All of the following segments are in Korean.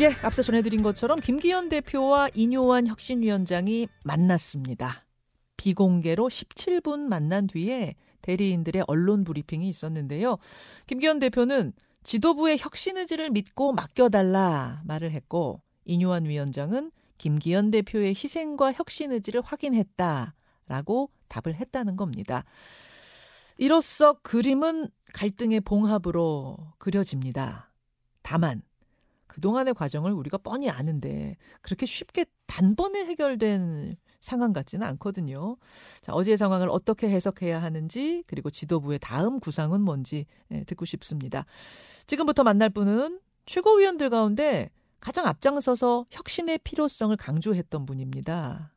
예, 앞서 전해드린 것처럼 김기현 대표와 이뇨환 혁신위원장이 만났습니다. 비공개로 17분 만난 뒤에 대리인들의 언론 브리핑이 있었는데요. 김기현 대표는 지도부의 혁신 의지를 믿고 맡겨달라 말을 했고 이뇨환 위원장은 김기현 대표의 희생과 혁신 의지를 확인했다라고 답을 했다는 겁니다. 이로써 그림은 갈등의 봉합으로 그려집니다. 다만 그동안의 과정을 우리가 뻔히 아는데 그렇게 쉽게 단번에 해결된 상황 같지는 않거든요. 자, 어제의 상황을 어떻게 해석해야 하는지 그리고 지도부의 다음 구상은 뭔지 예, 듣고 싶습니다. 지금부터 만날 분은 최고위원들 가운데 가장 앞장서서 혁신의 필요성을 강조했던 분입니다.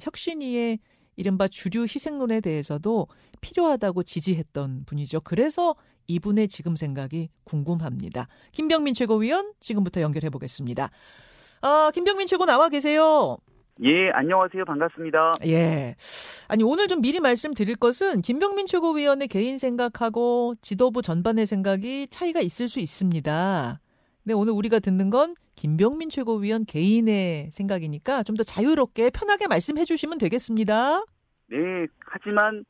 혁신위의 이른바 주류 희생론에 대해서도 필요하다고 지지했던 분이죠. 그래서 이분의 지금 생각이 궁금합니다. 김병민 최고위원 지금부터 연결해 보겠습니다. 아, 김병민 최고 나와 계세요. 예, 안녕하세요. 반갑습니다. 예. 아니, 오늘 좀 미리 말씀드릴 것은 김병민 최고위원의 개인 생각하고 지도부 전반의 생각이 차이가 있을 수 있습니다. 근데 오늘 우리가 듣는 건 김병민 최고위원 개인의 생각이니까 좀 더 자유롭게 편하게 말씀해 주시면 되겠습니다. 네, 하지만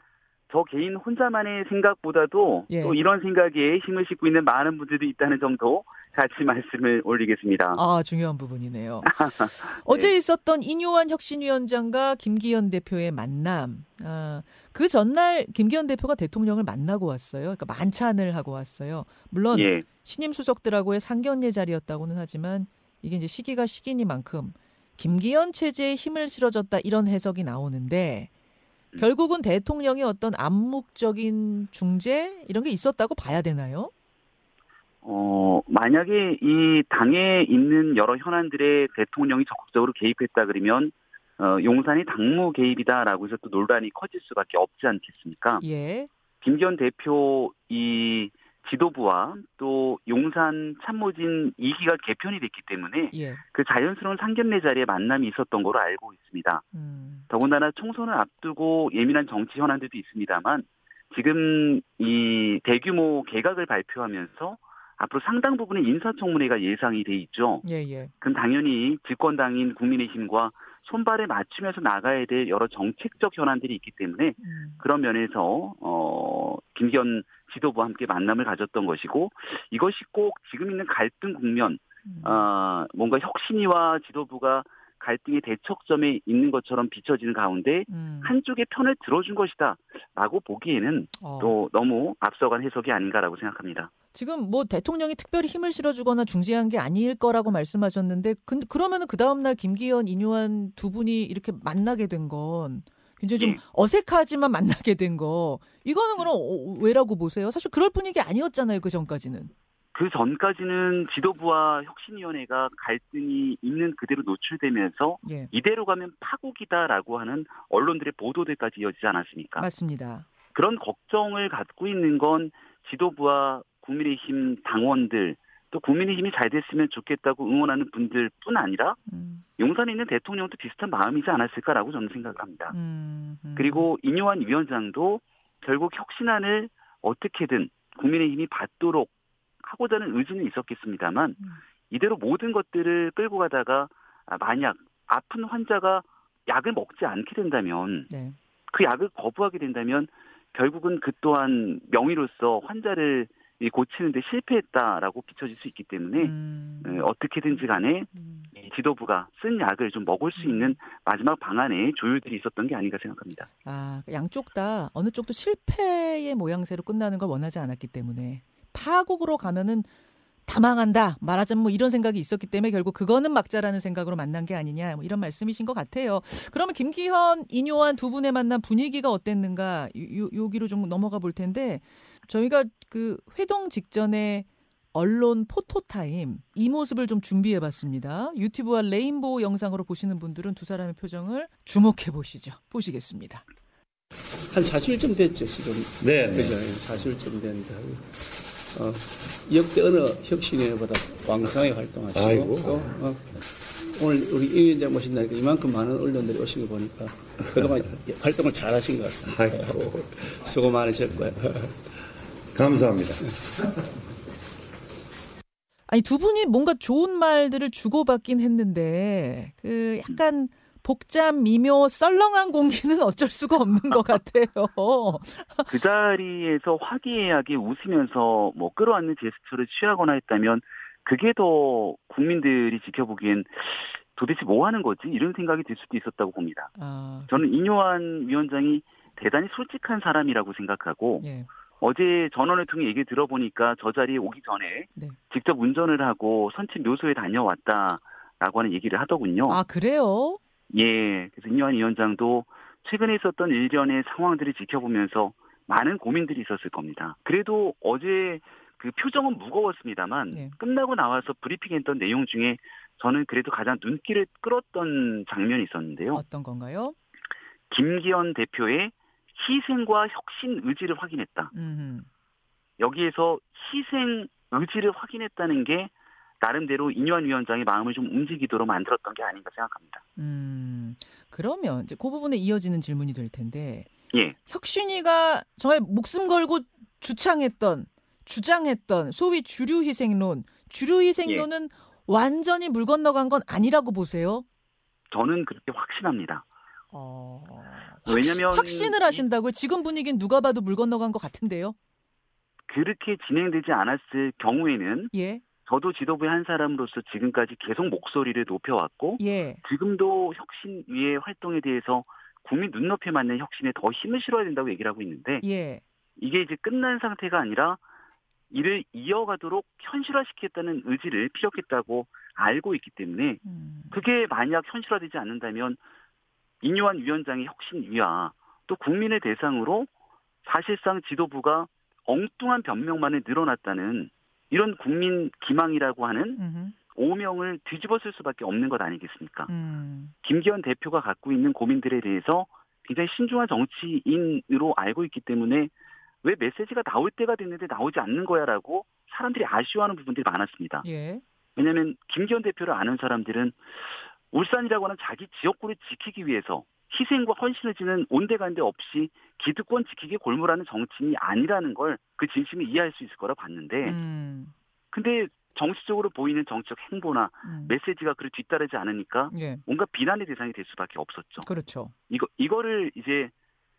저 개인 혼자만의 생각보다도 예. 또 이런 생각에 힘을 싣고 있는 많은 분들도 있다는 점도 같이 말씀을 올리겠습니다. 아, 중요한 부분이네요. 어제 있었던 이뇨환 혁신위원장과 김기현 대표의 만남. 아, 그 전날 김기현 대표가 대통령을 만나고 왔어요. 그러니까 만찬을 하고 왔어요. 물론 예, 신임 수석들하고의 상견례 자리였다고는 하지만 이게 이제 시기가 시기니만큼 김기현 체제에 힘을 실어줬다 이런 해석이 나오는데 결국은 대통령의 어떤 암묵적인 중재 이런 게 있었다고 봐야 되나요? 어, 만약에 이 당에 있는 여러 현안들에 대통령이 적극적으로 개입했다 그러면 어, 용산이 당무 개입이다라고 해서 또 논란이 커질 수밖에 없지 않겠습니까? 예. 김기현 대표 이 지도부와 또 용산 참모진 2기가 개편이 됐기 때문에 예. 그 자연스러운 상견례 자리에 만남이 있었던 거로 알고 있습니다. 음. 더군다나 총선을 앞두고 예민한 정치 현안들도 있습니다만 지금 이 대규모 개각을 발표하면서 앞으로 상당 부분의 인사청문회가 예상이 돼 있죠. 예, 예. 그럼 당연히 집권당인 국민의힘과 손발에 맞추면서 나가야 될 여러 정책적 현안들이 있기 때문에 음. 그런 면에서 어 김기현 지도부와 함께 만남을 가졌던 것이고 이것이 꼭 지금 있는 갈등 국면 음. 아 뭔가 혁신위와 지도부가 갈등의 대척점에 있는 것처럼 비춰지는 가운데 음. 한쪽의 편을 들어준 것이다라고 보기에는 어. 또 너무 앞서간 해석이 아닌가라고 생각합니다. 지금 뭐 대통령이 특별히 힘을 실어주거나 중재한 게 아닐 거라고 말씀하셨는데 근 그러면은 그 다음 날 김기현, 이뇨한 두 분이 이렇게 만나게 된 건 굉장히 좀 예. 어색하지만 만나게 된 거 이거는 그럼 어, 왜라고 보세요? 사실 그럴 분위기 아니었잖아요 그 전까지는. 그 전까지는 지도부와 혁신위원회가 갈등이 있는 그대로 노출되면서 예, 이대로 가면 파국이다라고 하는 언론들의 보도들까지 이어지지 않았습니까? 맞습니다. 그런 걱정을 갖고 있는 건 지도부와 국민의힘 당원들 또 국민의힘이 잘 됐으면 좋겠다고 응원하는 분들뿐 아니라 음, 용산에 있는 대통령도 비슷한 마음이지 않았을까라고 저는 생각을 합니다. 음, 음. 그리고 이뇨한 위원장도 결국 혁신안을 어떻게든 국민의힘이 받도록 하고자 하는 의지는 있었겠습니다만 음. 이대로 모든 것들을 끌고 가다가 아, 만약 아픈 환자가 약을 먹지 않게 된다면 네. 그 약을 거부하게 된다면 결국은 그 또한 명의로서 환자를 이 고치는 데 실패했다라고 비춰질 수 있기 때문에 음, 에, 어떻게든지 간에 음. 이 지도부가 쓴 약을 좀 먹을 수 있는 마지막 방안에 조율들이 있었던 게 아닌가 생각합니다. 아, 양쪽 다 어느 쪽도 실패의 모양새로 끝나는 걸 원하지 않았기 때문에 파국으로 가면은 다 망한다. 말하자면 뭐 이런 생각이 있었기 때문에 결국 그거는 막자라는 생각으로 만난 게 아니냐. 뭐 이런 말씀이신 것 같아요. 그러면 김기현, 인요한 두 분의 만남 분위기가 어땠는가 요, 요- 여기로 좀 넘어가 볼 텐데 저희가 그 회동 직전에 언론 포토타임 이 모습을 좀 준비해 봤습니다. 유튜브와 레인보우 영상으로 보시는 분들은 두 사람의 표정을 주목해 보시죠. 보시겠습니다. 한 40일 쯤 됐죠, 지금. 네, 그죠? 네. 40일 쯤 됐는데. 어, 역대 어느 혁신회보다 왕성하게 활동하시고. 아이고. 또, 어, 오늘 우리 이 위원장 모신다니까 이만큼 많은 언론들이 오신 거 보니까 그동안 활동을 잘 하신 것 같습니다. 아이고. 수고 많으셨고요. 감사합니다. 아니 두 분이 뭔가 좋은 말들을 주고받긴 했는데 그 약간 복잡 미묘 썰렁한 공기는 어쩔 수가 없는 것 같아요. 그 자리에서 화기애애하게 웃으면서 뭐 끌어안는 제스처를 취하거나 했다면 그게 더 국민들이 지켜보기엔 도대체 뭐 하는 거지? 이런 생각이 들 수도 있었다고 봅니다. 아, 저는 이뇨한 위원장이 대단히 솔직한 사람이라고 생각하고 예. 어제 전원을 통해 얘기 들어보니까 저 자리에 오기 전에 네. 직접 운전을 하고 선체 묘소에 다녀왔다라고 하는 얘기를 하더군요. 아 그래요? 예, 그래서 이뇨한 위원장도 최근에 있었던 일련의 상황들을 지켜보면서 많은 고민들이 있었을 겁니다. 그래도 어제 그 표정은 무거웠습니다만 네. 끝나고 나와서 브리핑했던 내용 중에 저는 그래도 가장 눈길을 끌었던 장면이 있었는데요. 어떤 건가요? 김기현 대표의 희생과 혁신 의지를 확인했다. 음, 여기에서 희생 의지를 확인했다는 게 나름대로 이뇨한 위원장의 마음을 좀 움직이도록 만들었던 게 아닌가 생각합니다. 음. 그러면 이제 그 부분에 이어지는 질문이 될 텐데 예, 혁신이가 정말 목숨 걸고 주창했던 주장했던 소위 주류 희생론, 주류 희생론은 완전히 물 건너간 건 아니라고 보세요. 저는 그렇게 확신합니다. 어... 왜냐면 확신, 을 하신다고요? 지금 분위기는 누가 봐도 물 건너간 것 같은데요. 그렇게 진행되지 않았을 경우에는 예, 저도 지도부의 한 사람으로서 지금까지 계속 목소리를 높여왔고 예, 지금도 혁신 위의 활동에 대해서 국민 눈높이에 맞는 혁신에 더 힘을 실어야 된다고 얘기를 하고 있는데 예. 이게 이제 끝난 상태가 아니라 이를 이어가도록 현실화시키겠다는 의지를 피력했다고 알고 있기 때문에 음, 그게 만약 현실화되지 않는다면 이뇨한 위원장의 혁신 위와 또 국민의 대상으로 사실상 지도부가 엉뚱한 변명만을 늘어났다는 이런 국민 기망이라고 하는 음흠, 오명을 뒤집어 쓸 수밖에 없는 것 아니겠습니까? 음, 김기현 대표가 갖고 있는 고민들에 대해서 굉장히 신중한 정치인으로 알고 있기 때문에 왜 메시지가 나올 때가 됐는데 나오지 않는 거야라고 사람들이 아쉬워하는 부분들이 많았습니다. 예, 왜냐하면 김기현 대표를 아는 사람들은 울산이라고 하는 자기 지역구를 지키기 위해서 희생과 헌신을 지는 온데간데 없이 기득권 지키기에 골몰하는 정치인이 아니라는 걸 그 진심을 이해할 수 있을 거라 봤는데 음, 근데 정치적으로 보이는 정치적 행보나 음, 메시지가 그를 뒤따르지 않으니까 예, 뭔가 비난의 대상이 될 수밖에 없었죠. 그렇죠. 이거 이거를 이제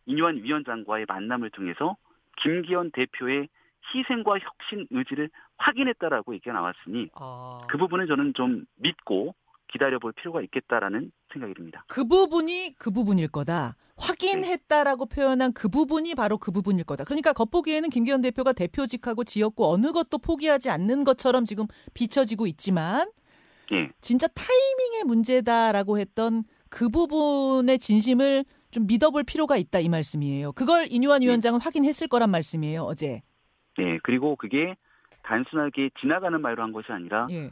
이뇨한 위원장과의 만남을 통해서 김기현 대표의 희생과 혁신 의지를 확인했다라고 얘기가 나왔으니 아, 그 부분은 저는 좀 믿고 기다려볼 필요가 있겠다라는 생각이 듭니다. 그 부분이 그 부분일 거다. 확인했다라고 표현한 그 부분이 바로 그 부분일 거다. 그러니까 겉보기에는 김기현 대표가 대표직하고 지역구 어느 것도 포기하지 않는 것처럼 지금 비춰지고 있지만 예, 진짜 타이밍의 문제다라고 했던 그 부분의 진심을 좀 믿어볼 필요가 있다 이 말씀이에요. 그걸 이뇨한 위원장은 확인했을 거란 말씀이에요 어제. 예. 그리고 그게 단순하게 지나가는 말로 한 것이 아니라 예,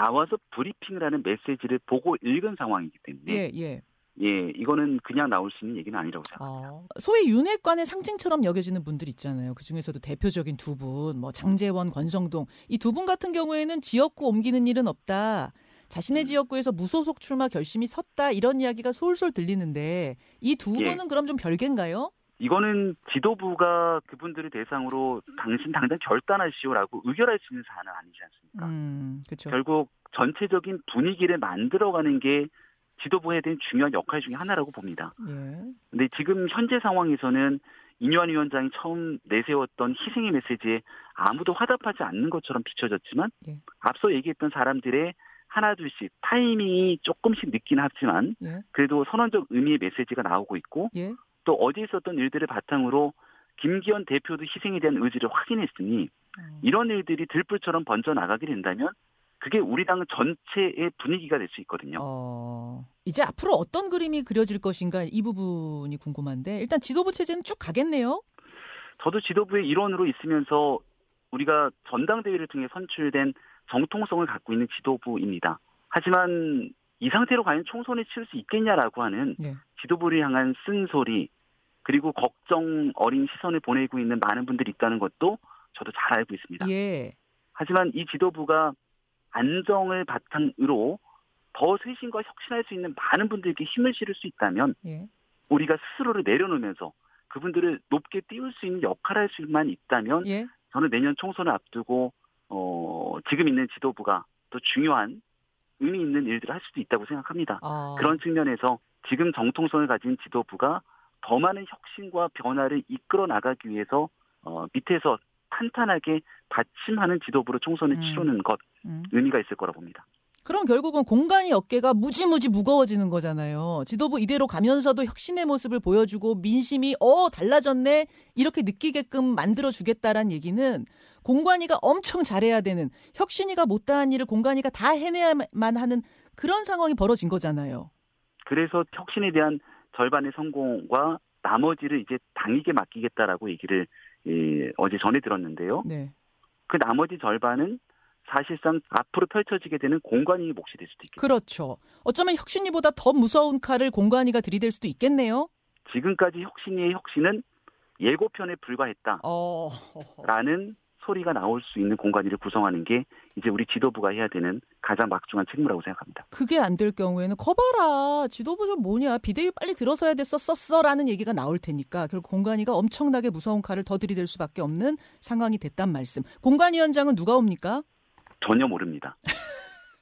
나와서 브리핑을 하는 메시지를 보고 읽은 상황이기 때문에 예, 예. 예, 이거는 그냥 나올 수 있는 얘기는 아니라고 생각합니다. 어, 소위 윤핵관의 상징처럼 여겨지는 분들 있잖아요. 그 중에서도 대표적인 두 분, 뭐 장재원, 권성동 이 두 분 같은 경우에는 지역구 옮기는 일은 없다. 자신의 지역구에서 무소속 출마 결심이 섰다 이런 이야기가 솔솔 들리는데 이두 예. 분은 그럼 좀 별개인가요? 이거는 지도부가 그분들을 대상으로 당신 당장 결단하시오라고 의결할 수 있는 사안은 아니지 않습니까? 음, 그렇죠. 결국 전체적인 분위기를 만들어가는 게 지도부에 대한 중요한 역할 중에 하나라고 봅니다. 예. 근데 지금 현재 상황에서는 이뇨한 위원장이 처음 내세웠던 희생의 메시지에 아무도 화답하지 않는 것처럼 비춰졌지만 예. 앞서 얘기했던 사람들의 하나 둘씩 타이밍이 조금씩 늦긴 하지만 예. 그래도 선언적 의미의 메시지가 나오고 있고 예. 또 어제 있었던 일들을 바탕으로 김기현 대표도 희생에 대한 의지를 확인했으니 어. 이런 일들이 들불처럼 번져 나가게 된다면 그게 우리 당 전체의 분위기가 될 수 있거든요. 어, 이제 앞으로 어떤 그림이 그려질 것인가 이 부분이 궁금한데 일단 지도부 체제는 쭉 가겠네요. 저도 지도부의 일원으로 있으면서 우리가 전당대회를 통해 선출된 정통성을 갖고 있는 지도부입니다. 하지만 이 상태로 과연 총선을 치를 수 있겠냐라고 하는 예. 지도부를 향한 쓴소리 그리고 걱정 어린 시선을 보내고 있는 많은 분들이 있다는 것도 저도 잘 알고 있습니다. 예. 하지만 이 지도부가 안정을 바탕으로 더 쇄신과 혁신할 수 있는 많은 분들에게 힘을 실을 수 있다면 예. 우리가 스스로를 내려놓으면서 그분들을 높게 띄울 수 있는 역할을 할 수만 있다면 예. 저는 내년 총선을 앞두고 어, 지금 있는 지도부가 또 중요한 의미 있는 일들을 할 수도 있다고 생각합니다. 아. 그런 측면에서 지금 정통성을 가진 지도부가 더 많은 혁신과 변화를 이끌어 나가기 위해서 어, 밑에서 탄탄하게 받침하는 지도부로 총선을 음. 치르는 것 음. 의미가 있을 거라 봅니다. 그럼 결국은 공간이 어깨가 무지무지 무거워지는 거잖아요. 지도부 이대로 가면서도 혁신의 모습을 보여주고 민심이 어 달라졌네 이렇게 느끼게끔 만들어 주겠다란 얘기는 공관위가 엄청 잘해야 되는 혁신이가 못다한 일을 공관위가 다 해내야만 하는 그런 상황이 벌어진 거잖아요. 그래서 혁신에 대한 절반의 성공과 나머지를 이제 당에게 맡기겠다라고 얘기를 예, 어제 전해 들었는데요. 네. 그 나머지 절반은 사실상 앞으로 펼쳐지게 되는 공관위 몫이 될 수도 있겠죠. 그렇죠. 어쩌면 혁신이보다 더 무서운 칼을 공관위가 들이댈 수도 있겠네요. 지금까지 혁신위의 혁신은 예고편에 불과했다라는 어. 소리가 나올 수 있는 공관위를 구성하는 게 이제 우리 지도부가 해야 되는 가장 막중한 책무라고 생각합니다. 그게 안 될 경우에는 거봐라 지도부 좀 뭐냐 비대위 빨리 들어서야 됐었었어라는 얘기가 나올 테니까 결국 공관위가 엄청나게 무서운 칼을 더 들이댈 수밖에 없는 상황이 됐단 말씀. 공관위원장은 누가 옵니까? 전혀 모릅니다.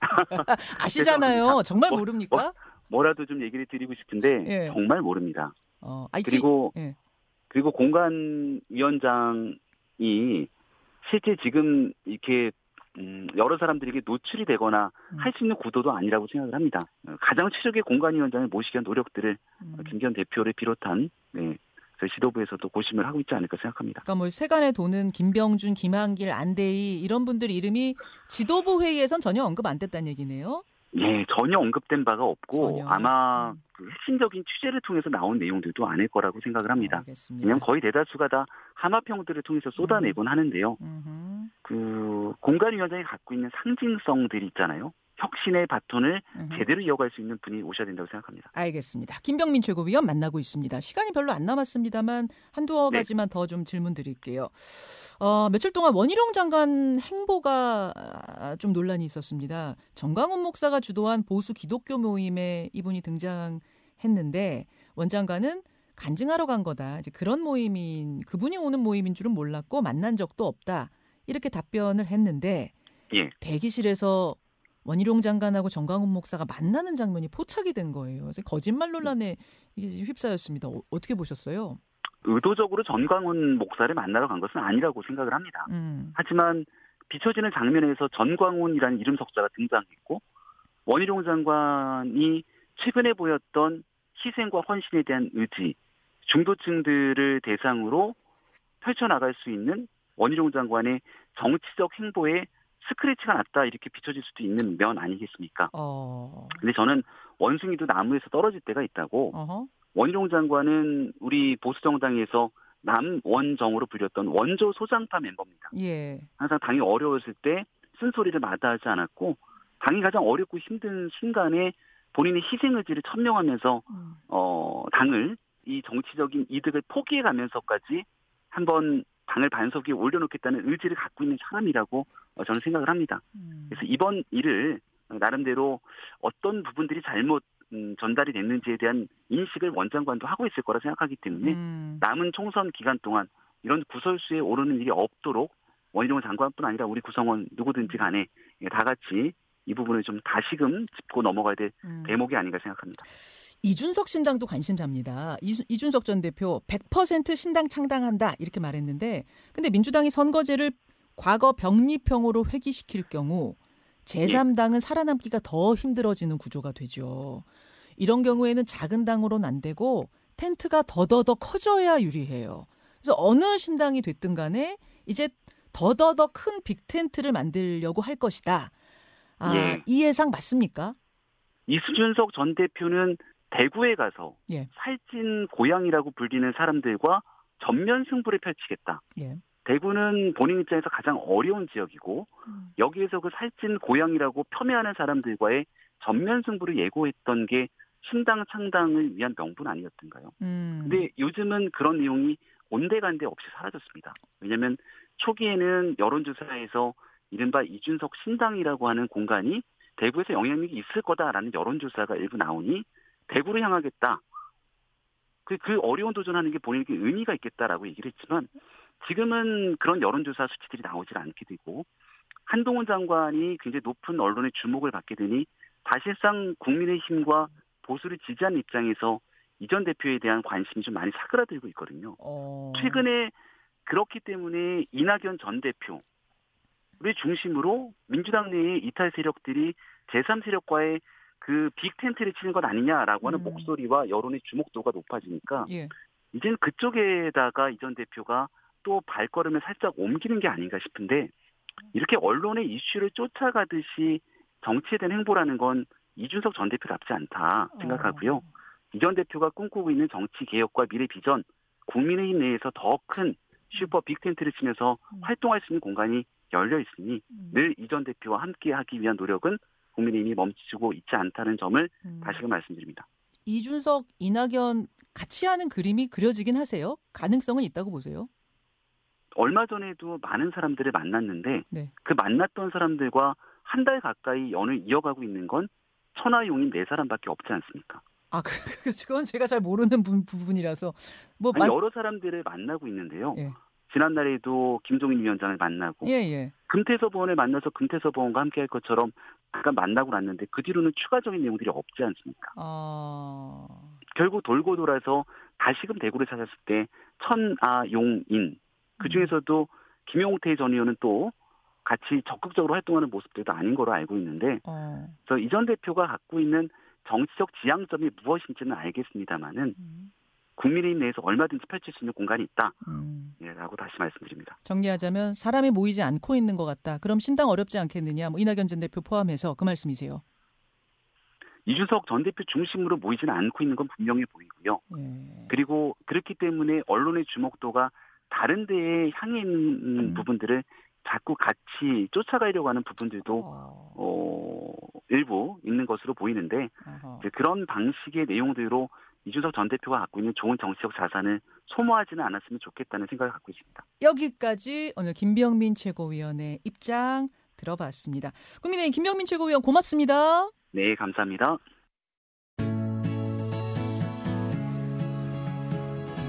아시잖아요. 정말 뭐, 모릅니까? 뭐라도 좀 얘기를 드리고 싶은데 예. 정말 모릅니다. 어, 그리고 예. 그리고 공관위원장이 실제 지금 이렇게 음, 여러 사람들에게 노출이 되거나 음. 할수 있는 구도도 아니라고 생각을 합니다. 어, 가장 최적의 공관위원장을 모시기 위한 노력들을 음. 김기현 대표를 비롯한 네, 저희 지도부에서도 고심을 하고 있지 않을까 생각합니다. 그러니까 뭐 세간에 도는 김병준, 김한길, 안대희 이런 분들 이름이 지도부 회의에선 전혀 언급 안 됐다는 얘기네요. 예, 전혀 언급된 바가 없고 전혀. 아마 음. 그 핵심적인 취재를 통해서 나온 내용들도 아닐 거라고 생각을 합니다. 알겠습니다. 왜냐하면 거의 대다수가 다 하마평들을 통해서 쏟아내곤 하는데요. 음흠, 그 공관위원장이 갖고 있는 상징성들이 있잖아요. 혁신의 바톤을 음흠. 제대로 이어갈 수 있는 분이 오셔야 된다고 생각합니다. 알겠습니다. 김병민 최고위원 만나고 있습니다. 시간이 별로 안 남았습니다만 한두 네. 가지만 더 좀 질문 드릴게요. 어, 며칠 동안 원희룡 장관 행보가 아, 좀 논란이 있었습니다. 정광훈 목사가 주도한 보수 기독교 모임에 이분이 등장했는데 원 장관은 간증하러 간 거다. 이제 그런 모임인 그분이 오는 모임인 줄은 몰랐고 만난 적도 없다. 이렇게 답변을 했는데 예. 대기실에서 원희룡 장관하고 정광훈 목사가 만나는 장면이 포착이 된 거예요. 그래서 거짓말 논란에 휩싸였습니다. 어, 떻게 보셨어요? 의도적으로 전광훈 목사를 만나러 간 것은 아니라고 생각을 합니다. 음, 하지만 비춰지는 장면에서 전광훈이라는 이름 석자가 등장했고 원희룡 장관이 최근에 보였던 희생과 헌신에 대한 의지, 중도층들을 대상으로 펼쳐나갈 수 있는 원희룡 장관의 정치적 행보에 스크래치가 났다 이렇게 비춰질 수도 있는 면 아니겠습니까? 어, 근데 저는 원숭이도 나무에서 떨어질 때가 있다고 어허, 원희룡 장관은 우리 보수정당에서 남원정으로 불렸던 원조 소장파 멤버입니다. 예, 항상 당이 어려웠을 때 쓴소리를 마다하지 않았고 당이 가장 어렵고 힘든 순간에 본인의 희생 의지를 천명하면서 음, 어 당을 이 정치적인 이득을 포기해 가면서까지 한번 당을 반석 위에 올려놓겠다는 의지를 갖고 있는 사람이라고 어, 저는 생각을 합니다. 음, 그래서 이번 일을 나름대로 어떤 부분들이 잘못 음, 전달이 됐는지에 대한 인식을 원장관도 하고 있을 거라 생각하기 때문에 음, 남은 총선 기간 동안 이런 구설수에 오르는 일이 없도록 원희룡 장관뿐 아니라 우리 구성원 누구든지 간에 예, 다 같이 이 부분을 좀 다시금 짚고 넘어가야 될 음. 대목이 아닌가 생각합니다. 이준석 신당도 관심사입니다. 이, 이준석 전 대표 100% 신당 창당한다 이렇게 말했는데 근데 민주당이 선거제를 과거 병립형으로 회귀시킬 경우 제3당은 살아남기가 더 힘들어지는 구조가 되죠. 이런 경우에는 작은 당으로는 안 되고 텐트가 더더더 커져야 유리해요. 그래서 어느 신당이 됐든 간에 이제 더더더 큰 빅텐트를 만들려고 할 것이다. 아, 예. 이 예상 맞습니까? 이수준석 전 대표는 대구에 가서 예. 살찐 고향이라고 불리는 사람들과 전면 승부를 펼치겠다. 예. 대구는 본인 입장에서 가장 어려운 지역이고 음. 여기에서 그 살찐 고향이라고 폄훼하는 사람들과의 전면 승부를 예고했던 게 신당 창당을 위한 명분 아니었던가요? 음. 근데 요즘은 그런 내용이 온데간데 없이 사라졌습니다. 왜냐하면 초기에는 여론조사에서 이른바 이준석 신당이라고 하는 공간이 대구에서 영향력이 있을 거다라는 여론조사가 일부 나오니 대구를 향하겠다. 그, 그 어려운 도전하는 게 본인에게 의미가 있겠다라고 얘기를 했지만 지금은 그런 여론조사 수치들이 나오질 않게 되고 한동훈 장관이 굉장히 높은 언론의 주목을 받게 되니 사실상 국민의힘과 보수를 지지한 입장에서 이전 대표에 대한 관심이 좀 많이 사그라들고 있거든요. 어. 최근에 그렇기 때문에 이낙연 전 대표를 중심으로 민주당 내의 이탈 세력들이 제3 세력과의 그 빅텐트를 치는 것 아니냐라고 하는 음. 목소리와 여론의 주목도가 높아지니까 예. 이제는 그쪽에다가 이전 대표가 또 발걸음을 살짝 옮기는 게 아닌가 싶은데 이렇게 언론의 이슈를 쫓아가듯이 정치에 대한 행보라는 건 이준석 전 대표답지 않다 생각하고요. 어. 이전 대표가 꿈꾸고 있는 정치 개혁과 미래 비전, 국민의힘 내에서 더 큰 슈퍼 빅 텐트를 치면서 음. 활동할 수 있는 공간이 열려 있으니 음. 늘 이 전 대표와 함께 하기 위한 노력은 국민의힘이 멈추고 있지 않다는 점을 음. 다시금 말씀드립니다. 이준석, 이낙연 같이 하는 그림이 그려지긴 하세요? 가능성은 있다고 보세요? 얼마 전에도 많은 사람들을 만났는데 네. 그 만났던 사람들과 한 달 가까이 연을 이어가고 있는 건 천하용인 네 사람밖에 없지 않습니까? 아, 그, 그, 그건 제가 잘 모르는 부, 부분이라서 뭐 아니, 만- 여러 사람들을 만나고 있는데요. 예. 지난날에도 김종인 위원장을 만나고 예, 예. 금태섭 의원을 만나서 금태섭 의원과 함께 할 것처럼 잠깐 만나고 났는데 그 뒤로는 추가적인 내용들이 없지 않습니까? 아. 결국 돌고 돌아서 다시금 대구를 찾았을 때 천아용인 그 중에서도 김용태 전 의원은 또 같이 적극적으로 활동하는 모습들도 아닌 거로 알고 있는데 어. 그래서 이 전 대표가 갖고 있는 정치적 지향점이 무엇인지는 알겠습니다만은 음. 국민의힘 내에서 얼마든지 펼칠 수 있는 공간이 있다. 음. 예, 라고 다시 말씀드립니다. 정리하자면 사람이 모이지 않고 있는 것 같다. 그럼 신당 어렵지 않겠느냐? 뭐 이낙연 전 대표 포함해서 그 말씀이세요. 이준석 전 대표 중심으로 모이지는 않고 있는 건 분명해 보이고요. 예. 그리고 그렇기 때문에 언론의 주목도가 다른 데에 향해 있는 음. 부분들을 자꾸 같이 쫓아가려고 하는 부분들도 어. 어, 일부 있는 것으로 보이는데 어허. 이제 그런 방식의 내용대로 이준석 전 대표가 갖고 있는 좋은 정치적 자산을 소모하지는 않았으면 좋겠다는 생각을 갖고 있습니다. 여기까지 오늘 김병민 최고위원의 입장 들어봤습니다. 국민의힘 김병민 최고위원 고맙습니다. 네, 감사합니다.